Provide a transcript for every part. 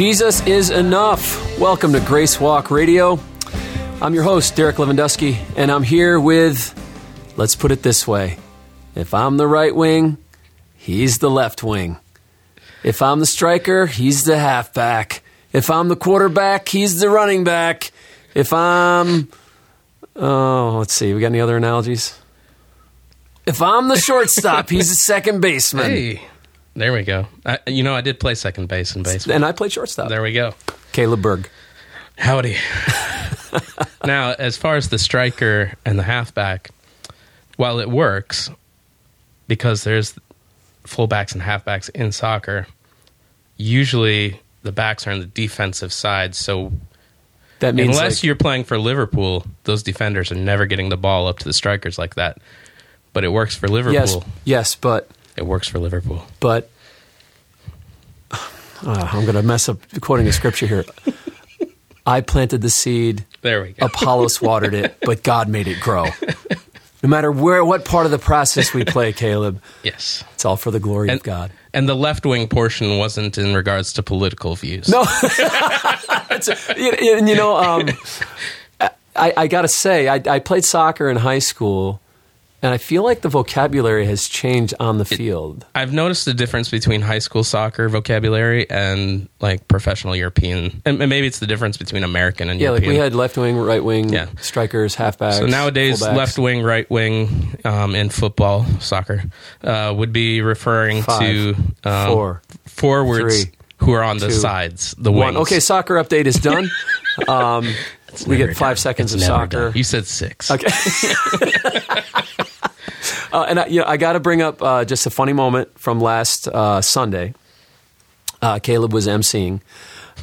Jesus is enough. Welcome to Grace Walk Radio. I'm your host, Derek Lewandowski, and I'm here with, let's put it this way if I'm the right wing, he's the left wing. If I'm the striker, he's the halfback. If I'm the quarterback, he's the running back. If I'm, oh, let's see, we got any other analogies? If I'm the shortstop, he's the second baseman. Hey, there we go. I, you know, I did play second base in baseball. And I played shortstop. There we go. Caleb Berg. Howdy. now, as far as the striker and the halfback, while it works because there's fullbacks and halfbacks in soccer, usually the backs are on the defensive side. So That means unless like- you're playing for Liverpool, those defenders are never getting the ball up to the strikers like that. But it works for Liverpool. yes, yes, but It works for Liverpool. but uh, I'm going to mess up quoting a scripture here. I planted the seed, There we go. Apollos watered it, but God made it grow. No matter where, what part of the process we play, Caleb, yes. it's all for the glory And, of God. and the left wing portion wasn't in regards to political views. No, you- and you know, um, I, I got to say, I, I played soccer in high school, and I feel like the vocabulary has changed on the field. I've noticed the difference between high school soccer vocabulary and like professional European, and and maybe it's the difference between American and Yeah, like European. we had left wing, right wing, Yeah. strikers, halfbacks. so nowadays, fullbacks. left wing, right wing um, in football, soccer uh, would be referring Five, to um, four, forwards three, who are on the sides, the One. Okay, soccer update is done. Um, we get five done. seconds It's of soccer. done. You said six. Okay. uh, and I, you know, I got to bring up uh, just a funny moment from last uh, Sunday. Uh, Caleb was emceeing.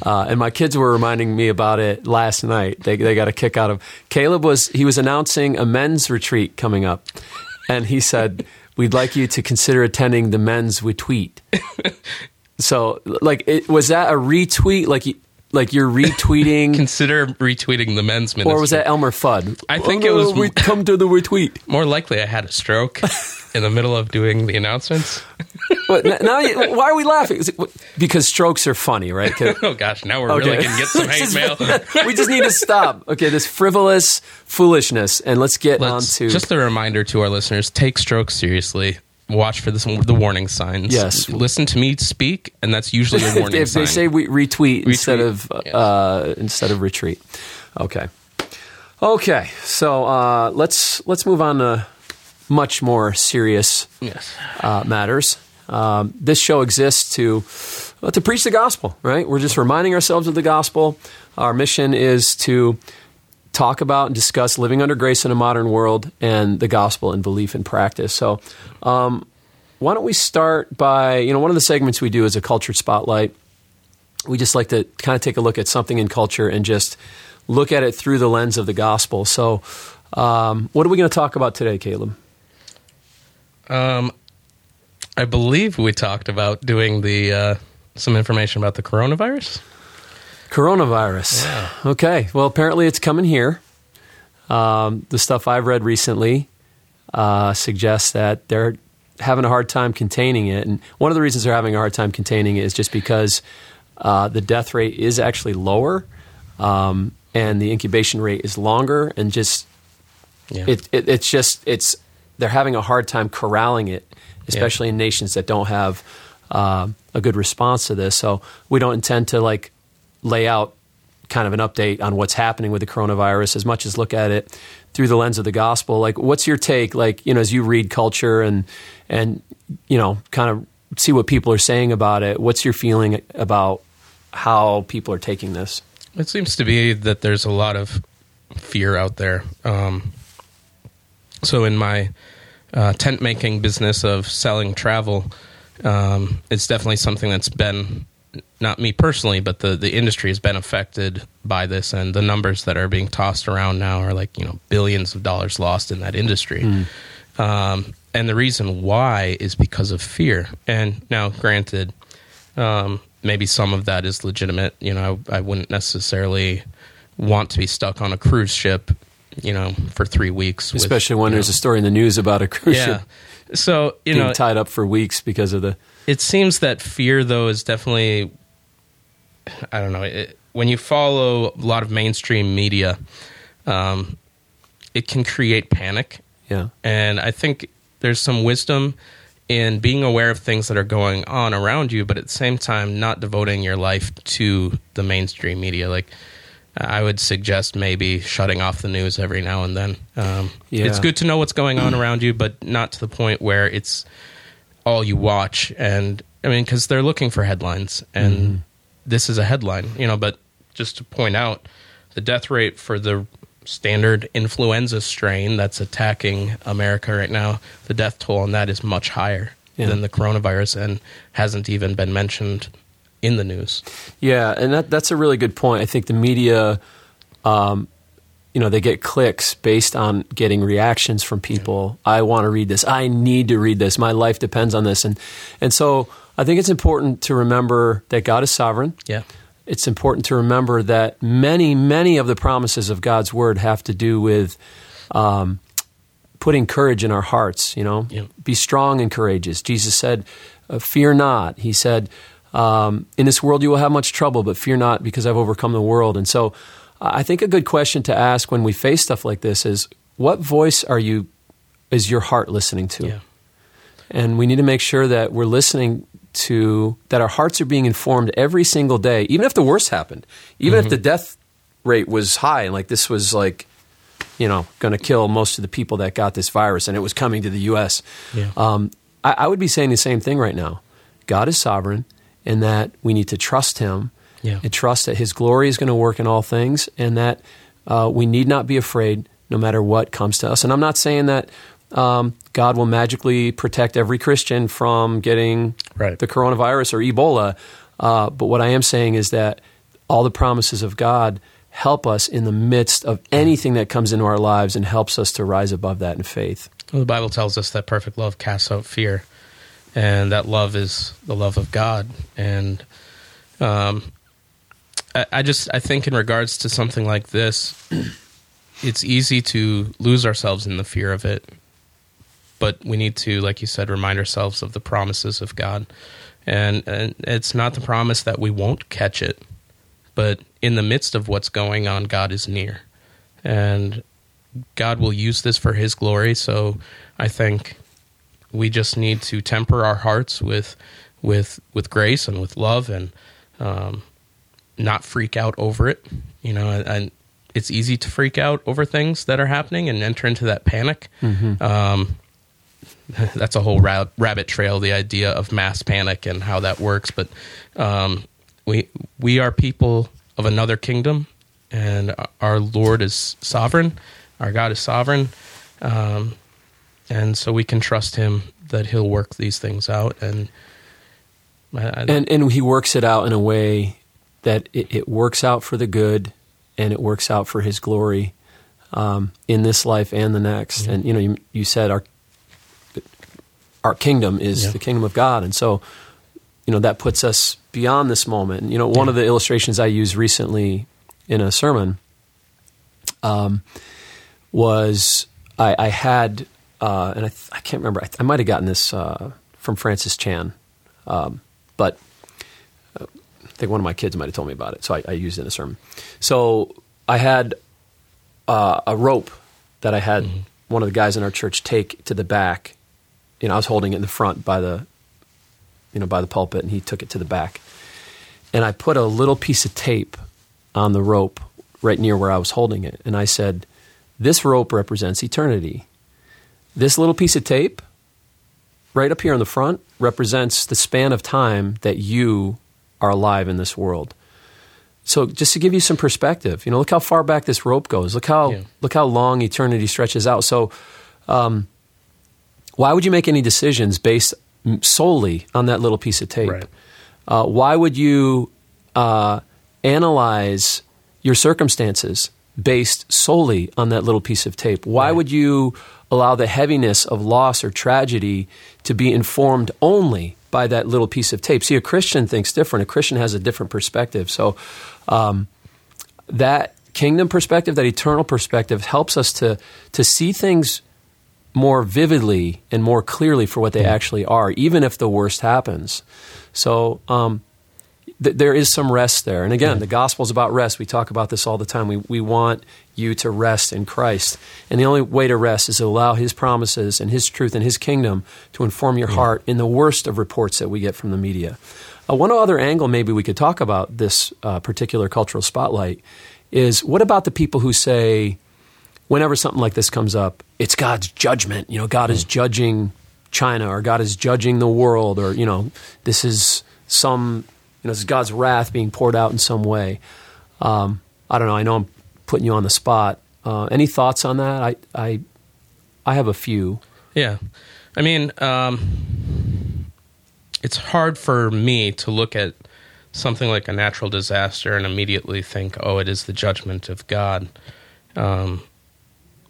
Uh, and my kids were reminding me about it last night. They, they got a kick out of Caleb was he was announcing a men's retreat coming up, and he said, "We'd like you to consider attending the men's retreat." so, like, it, was that a retweet? Like, like you're retweeting, Consider retweeting the men's ministry. or was that Elmer Fudd? I think Oh, it was- we come to the retweet. more likely? I had a stroke in the middle of doing the announcements. But now, you- why are we laughing? It- Because strokes are funny, right? Oh gosh, now we're really gonna get some hate mail. we just need to stop. Okay, this frivolous foolishness, and let's get Let's, on to just a reminder to our listeners: take strokes seriously. Watch for this, the warning signs. Yes. listen to me speak, and that's usually a warning if they sign. say we retweet, instead of yes. uh, instead of retreat. Okay, okay. So uh, let's let's move on to much more serious yes, uh, matters. Um, this show exists to uh, to preach the gospel, right? We're just reminding ourselves of the gospel. Our mission is to talk about and discuss living under grace in a modern world and the gospel and belief and practice. So, um, why don't we start by you know one of the segments we do is a culture spotlight. We just like to kind of take a look at something in culture and just look at it through the lens of the gospel. So, um, what are we going to talk about today, Caleb? um, I believe we talked about doing the uh, some information about the coronavirus. Coronavirus. Okay. Well, apparently it's coming here. Um, the stuff I've read recently uh, suggests that they're having a hard time containing it. And one of the reasons they're having a hard time containing it is just because uh, the death rate is actually lower um, and the incubation rate is longer. And just, Yeah. it, it, it's just, it's, they're having a hard time corralling it, especially in nations that don't have uh, a good response to this. So we don't intend to like lay out kind of an update on what's happening with the coronavirus as much as look at it through the lens of the gospel. Like, what's your take? Like, you know, as you read culture and and you know, kind of see what people are saying about it. What's your feeling about how people are taking this? It seems to be that there's a lot of fear out there. Um, so, in my uh, tent making business of selling travel, um, it's definitely something that's been not me personally, but the the industry has been affected by this, and the numbers that are being tossed around now are like you know billions of dollars lost in that industry. Um, and the reason why is because of fear. And now, granted, um, maybe some of that is legitimate. You know, I, I wouldn't necessarily want to be stuck on a cruise ship, you know, for three weeks. with, Especially when there's know- a story in the news about a cruise yeah. ship So you being know, tied up for weeks because of the it seems that fear though is definitely I don't know. It, when you follow a lot of mainstream media, um, it can create panic. Yeah. And I think there's some wisdom in being aware of things that are going on around you, but at the same time, not devoting your life to the mainstream media. Like, I would suggest maybe shutting off the news every now and then. Um, Yeah. It's good to know what's going on around you, but not to the point where it's all you watch. And I mean, because they're looking for headlines, and this is a headline, you know. But just to point out, the death rate for the standard influenza strain that's attacking America right now, the death toll on that is much higher Yeah. than the coronavirus, and hasn't even been mentioned in the news. Yeah, and that, that's a really good point. I think the media, um, you know, they get clicks based on getting reactions from people. I want to read this. I need to read this. My life depends on this, and and so I think it's important to remember that God is sovereign. Yeah. It's important to remember that many, many of the promises of God's word have to do with um, putting courage in our hearts. You know, Yeah. be strong and courageous. Jesus said, uh, "Fear not." He said, um, "In this world you will have much trouble, but fear not, because I've overcome the world." And so, I think a good question to ask when we face stuff like this is, "What voice are you? Is your heart listening to?" Yeah. and we need to make sure that we're listening to that our hearts are being informed every single day even if the worst happened even if the death rate was high and like this was like you know going to kill most of the people that got this virus and it was coming to the us Yeah. um, I, I would be saying the same thing right now god is sovereign and that we need to trust him Yeah. and trust that his glory is going to work in all things and that uh, we need not be afraid no matter what comes to us. And I'm not saying that um, God will magically protect every Christian from getting Right. the coronavirus or Ebola. Uh, but what I am saying is that all the promises of God help us in the midst of anything that comes into our lives and helps us to rise above that in faith. Well, the Bible tells us that perfect love casts out fear, and that love is the love of God. And um, I, just I think in regards to something like this, it's easy to lose ourselves in the fear of it, but we need to, like you said, remind ourselves of the promises of God. And, and it's not the promise that we won't catch it, but in the midst of what's going on, God is near. And God will use this for His glory. So I think we just need to temper our hearts with with with grace and with love, and um, not freak out over it. You know, and, it's easy to freak out over things that are happening and enter into that panic. Um, that's a whole rab- rabbit trail. The idea of mass panic and how that works, but um, we we are people of another kingdom, and our Lord is sovereign. Our God is sovereign, um, and so we can trust Him that He'll work these things out. And I, I, and and he works it out in a way that it, it works out for the good and it works out for his glory um, in this life and the next. And you know you, you said our our kingdom is Yeah. the kingdom of God. And so you know that puts us beyond this moment. And, you know one of the illustrations I used recently in a sermon um, was I, I had uh, and I, I can't remember I, I might have gotten this uh, from Francis Chan um, but think one of my kids might have told me about it, so I, I used it in a sermon. So I had uh, a rope that I had one of the guys in our church take to the back. You know, I was holding it in the front by the, you know, by the pulpit, and he took it to the back. And I put a little piece of tape on the rope right near where I was holding it, and I said, "This rope represents eternity. This little piece of tape right up here in the front represents the span of time that you are alive in this world. So just to give you some perspective, you know, look how far back this rope goes. Look how Yeah. look how long eternity stretches out. So um, why would you make any decisions based solely on that little piece of tape? Right. Uh, why would you uh, analyze your circumstances based solely on that little piece of tape? Why Right. would you allow the heaviness of loss or tragedy to be informed only by that little piece of tape? See, a Christian thinks different. A Christian has a different perspective. So, um, that kingdom perspective, that eternal perspective, helps us to to see things more vividly and more clearly for what they actually are, even if the worst happens. So, um, th- there is some rest there. And again, the gospel is about rest. We talk about this all the time. We, we want you to rest in Christ. And the only way to rest is to allow His promises and His truth and His kingdom to inform your heart in the worst of reports that we get from the media. Uh, one other angle, maybe we could talk about this uh, particular cultural spotlight, is what about the people who say, whenever something like this comes up, it's God's judgment. You know, God is judging China or God is judging the world or, you know, this is some, you know, this is God's wrath being poured out in some way. Um, I don't know. I know I'm putting you on the spot. Uh, any thoughts on that? I, I, I have a few. Yeah. I mean, um, it's hard for me to look at something like a natural disaster and immediately think, oh, it is the judgment of God. Um,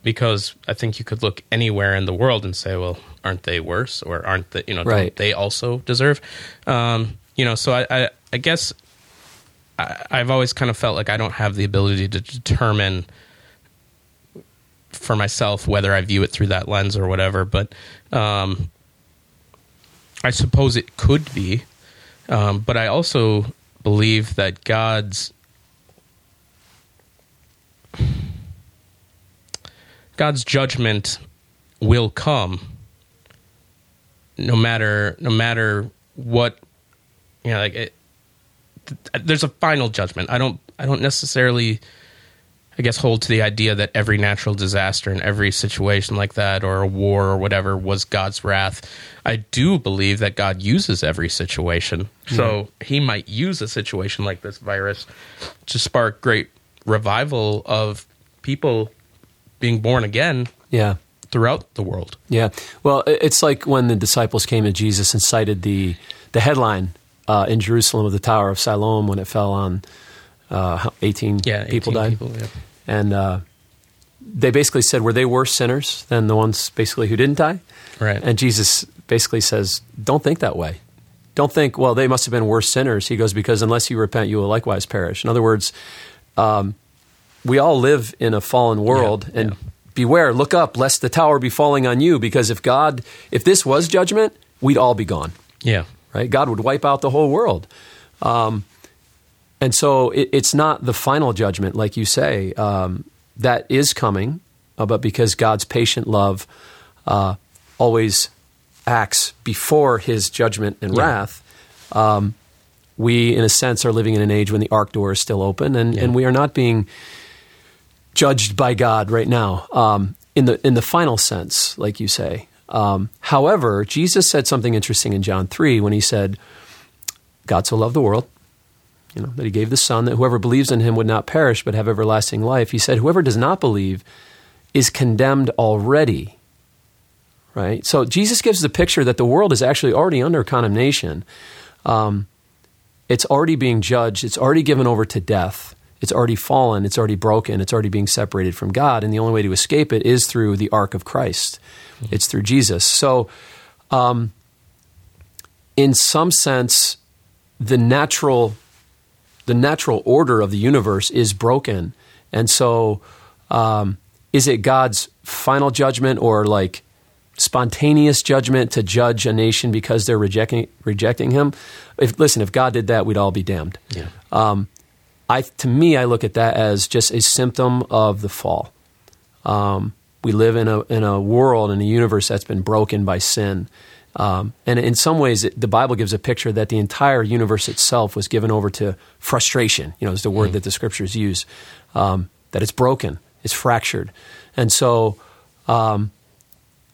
because I think you could look anywhere in the world and say, well, aren't they worse? Or aren't they, you know, Right. don't they also deserve? Um, you know, so I, I, I guess I, I've always kind of felt like I don't have the ability to determine for myself whether I view it through that lens or whatever. But um, I suppose it could be. Um, but I also believe that God's God's judgment will come no matter no matter what you know like it, there's a final judgment. I don't I don't necessarily I guess hold to the idea that every natural disaster and every situation like that or a war or whatever was God's wrath. I do believe that God uses every situation. So he might use a situation like this virus to spark great revival of people being born again Yeah. throughout the world. Yeah. Well, it's like when the disciples came to Jesus and cited the, the headline uh, in Jerusalem of the Tower of Siloam when it fell on uh, 18 Yeah, people died. people, yeah. And uh, they basically said, were they worse sinners than the ones basically who didn't die? Right. And Jesus basically says, don't think that way. Don't think, well, they must have been worse sinners. He goes, because unless you repent, you will likewise perish. In other words, um, we all live in a fallen world, Yeah, and beware, look up, lest the tower be falling on you. Because if God, if this was judgment, we'd all be gone yeah. Right? God would wipe out the whole world. Um, and so it, it's not the final judgment, like you say, um, that is coming, uh, but because God's patient love uh, always acts before his judgment and Yeah. wrath, um, we, in a sense, are living in an age when the ark door is still open, and, Yeah. and we are not being judged by God right now um, in the in the final sense, like you say. Um, however, Jesus said something interesting in John three when he said, "God so loved the world, you know, that He gave the Son, that whoever believes in Him would not perish but have everlasting life." He said, "Whoever does not believe is condemned already." Right. So Jesus gives the picture that the world is actually already under condemnation. Um, it's already being judged. It's already given over to death. It's already fallen. It's already broken. It's already being separated from God. And the only way to escape it is through the ark of Christ. It's through Jesus. So, um, in some sense, the natural, the natural order of the universe is broken. And so, um, is it God's final judgment or like spontaneous judgment to judge a nation because they're rejecting rejecting him. If listen, if God did that, we'd all be damned. Yeah. Um, I to me, I look at that as just a symptom of the fall. Um, we live in a in a world in a universe that's been broken by sin. Um, and in some ways, it, the Bible gives a picture that the entire universe itself was given over to frustration. You know, is the word that the scriptures use. Um, that it's broken, it's fractured, and so um,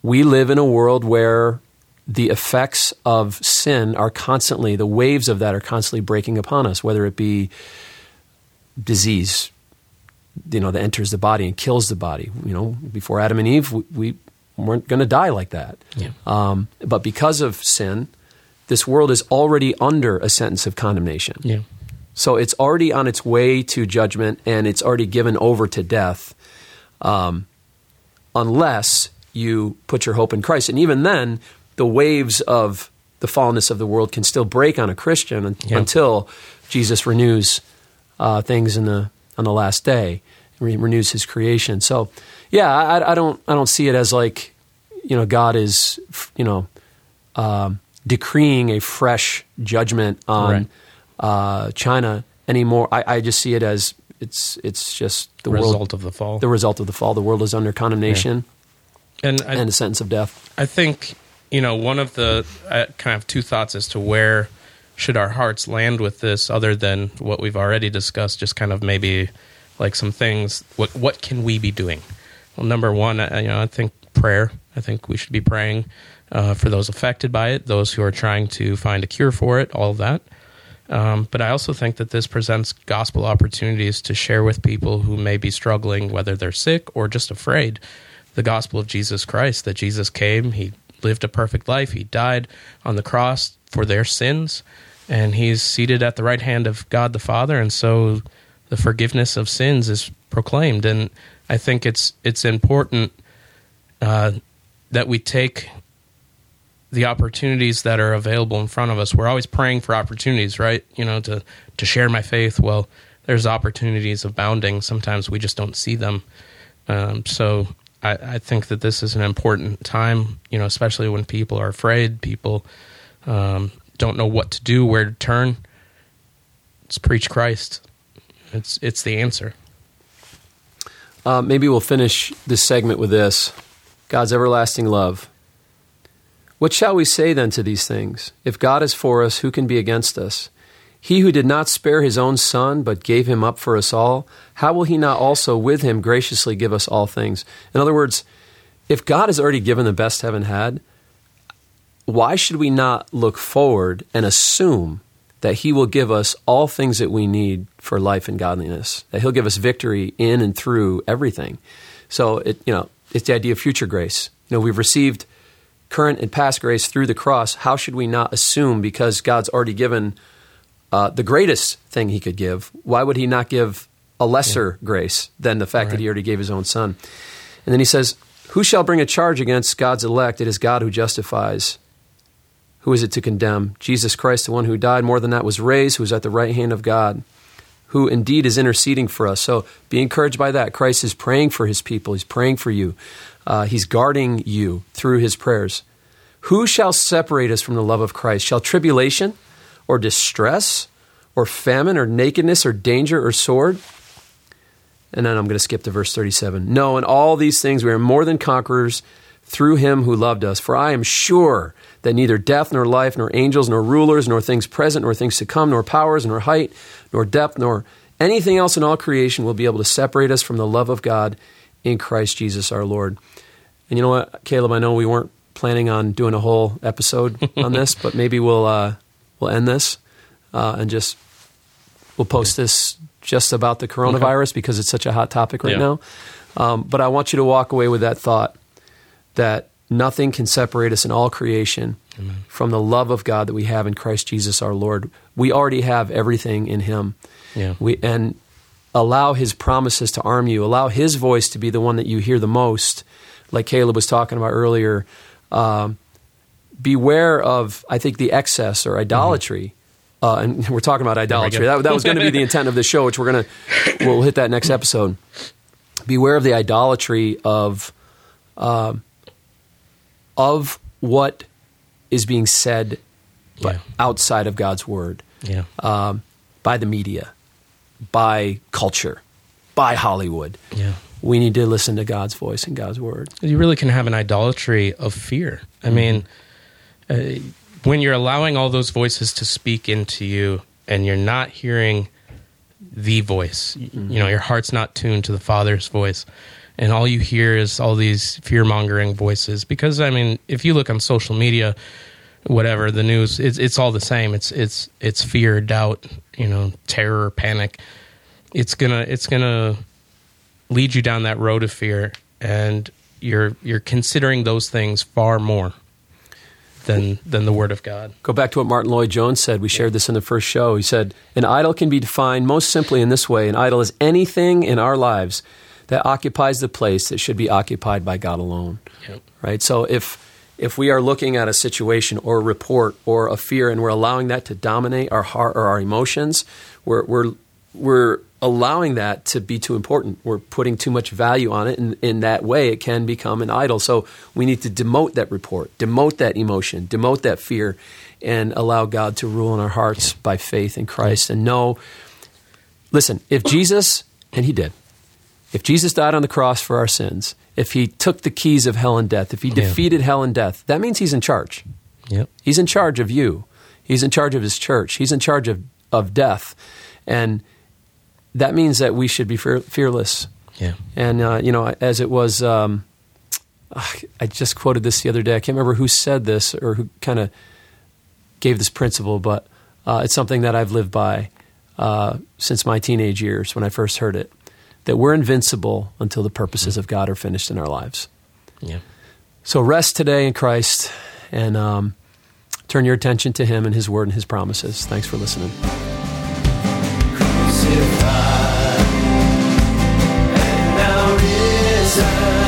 we live in a world where the effects of sin are constantly, the waves of that are constantly breaking upon us, whether it be disease, you know, that enters the body and kills the body. You know, before Adam and Eve, we, we weren't going to die like that. Yeah. Um, but because of sin, this world is already under a sentence of condemnation. Yeah. So it's already on its way to judgment and it's already given over to death um, unless you put your hope in Christ. And even then, the waves of the fallenness of the world can still break on a Christian Yeah. until Jesus renews uh, things in the on the last day, re- renews His creation. So, yeah, I, I don't I don't see it as like you know God is you know um, decreeing a fresh judgment on Right. uh, China anymore. I, I just see it as it's it's just the result world, of the fall. the result of the fall. The world is under condemnation and I, and a sentence of death. I think you know one of the I kind of two thoughts as to where should our hearts land with this, other than what we've already discussed. Just kind of maybe like some things. What what can we be doing? Well, number one, I, you know, I think prayer. I think we should be praying uh, for those affected by it, those who are trying to find a cure for it, all of that. Um, but I also think that this presents gospel opportunities to share with people who may be struggling, whether they're sick or just afraid, the gospel of Jesus Christ that Jesus came, He lived a perfect life, He died on the cross for their sins, and He's seated at the right hand of God the Father. And so the forgiveness of sins is proclaimed. And I think it's, it's important uh, that we take the opportunities that are available in front of us. We're always praying for opportunities, right? You know, to to share my faith. Well, there's opportunities abounding. Sometimes we just don't see them. Um, so I, I, think that this is an important time. You know, especially when people are afraid, people um, don't know what to do, where to turn. It's preach Christ. It's it's the answer. Uh, maybe we'll finish this segment with this God's everlasting love. What shall we say then to these things? If God is for us, who can be against us? He who did not spare his own son, but gave him up for us all, how will he not also with him graciously give us all things? In other words, if God has already given the best heaven had, why should we not look forward and assume that he will give us all things that we need for life and godliness? That he'll give us victory in and through everything. So it, you know, it's the idea of future grace. You know, we've received current and past grace through the cross, how should we not assume because God's already given uh, the greatest thing He could give? Why would He not give a lesser yeah. grace than the fact right. that He already gave His own Son? And then He says, Who shall bring a charge against God's elect? It is God who justifies. Who is it to condemn? Jesus Christ, the one who died, more than that, was raised, who is at the right hand of God, who indeed is interceding for us. So be encouraged by that. Christ is praying for his people, he's praying for you. Uh, he's guarding you through his prayers. Who shall separate us from the love of Christ? Shall tribulation or distress or famine or nakedness or danger or sword? And then I'm going to skip to verse 37. No, in all these things we are more than conquerors through him who loved us. For I am sure that neither death, nor life, nor angels, nor rulers, nor things present, nor things to come, nor powers, nor height, nor depth, nor anything else in all creation will be able to separate us from the love of God in Christ Jesus our Lord. And you know what, Caleb? I know we weren't planning on doing a whole episode on this, but maybe we'll uh, we'll end this uh, and just we'll post this just about the coronavirus okay. because it's such a hot topic right yeah. now. Um, but I want you to walk away with that thought that nothing can separate us in all creation Amen. from the love of God that we have in Christ Jesus our Lord. We already have everything in Him. Yeah. We and allow His promises to arm you. Allow His voice to be the one that you hear the most like Caleb was talking about earlier, um, beware of, I think, the excess or idolatry. Mm-hmm. Uh, and we're talking about idolatry. That, that was going to be the intent of the show, which we're going to, we'll hit that next episode. Beware of the idolatry of, uh, of what is being said yeah. outside of God's word. Yeah. Um, by the media, by culture, by Hollywood. Yeah we need to listen to God's voice and God's word. You really can have an idolatry of fear. I mm-hmm. mean, uh, when you're allowing all those voices to speak into you and you're not hearing the voice, mm-hmm. you know, your heart's not tuned to the Father's voice. And all you hear is all these fear mongering voices. Because, I mean, if you look on social media, whatever the news it's it's all the same it's it's it's fear doubt you know terror panic it's gonna it's gonna lead you down that road of fear, and you're you're considering those things far more than than the Word of God. Go back to what Martyn Lloyd-Jones said. We shared this in the first show. He said, "An idol can be defined most simply in this way: an idol is anything in our lives that occupies the place that should be occupied by God alone." Yep. Right. So if if we are looking at a situation or a report or a fear and we're allowing that to dominate our heart or our emotions, we're, we're we're allowing that to be too important. We're putting too much value on it, and in that way, it can become an idol. So we need to demote that report, demote that emotion, demote that fear, and allow God to rule in our hearts by faith in Christ and know. Listen, if Jesus, and He did, if Jesus died on the cross for our sins, if He took the keys of hell and death, if He Yeah. defeated hell and death, that means He's in charge. Yep. He's in charge of you. He's in charge of his church. He's in charge of, of death. And that means that we should be fear, fearless. Yeah. And, uh, you know, as it was, um, I just quoted this the other day. I can't remember who said this or who kind of gave this principle, but uh, it's something that I've lived by uh, since my teenage years when I first heard it that we're invincible until the purposes of God are finished in our lives. Yeah. So rest today in Christ and um, turn your attention to Him and His Word and His promises. Thanks for listening. crucified and now risen.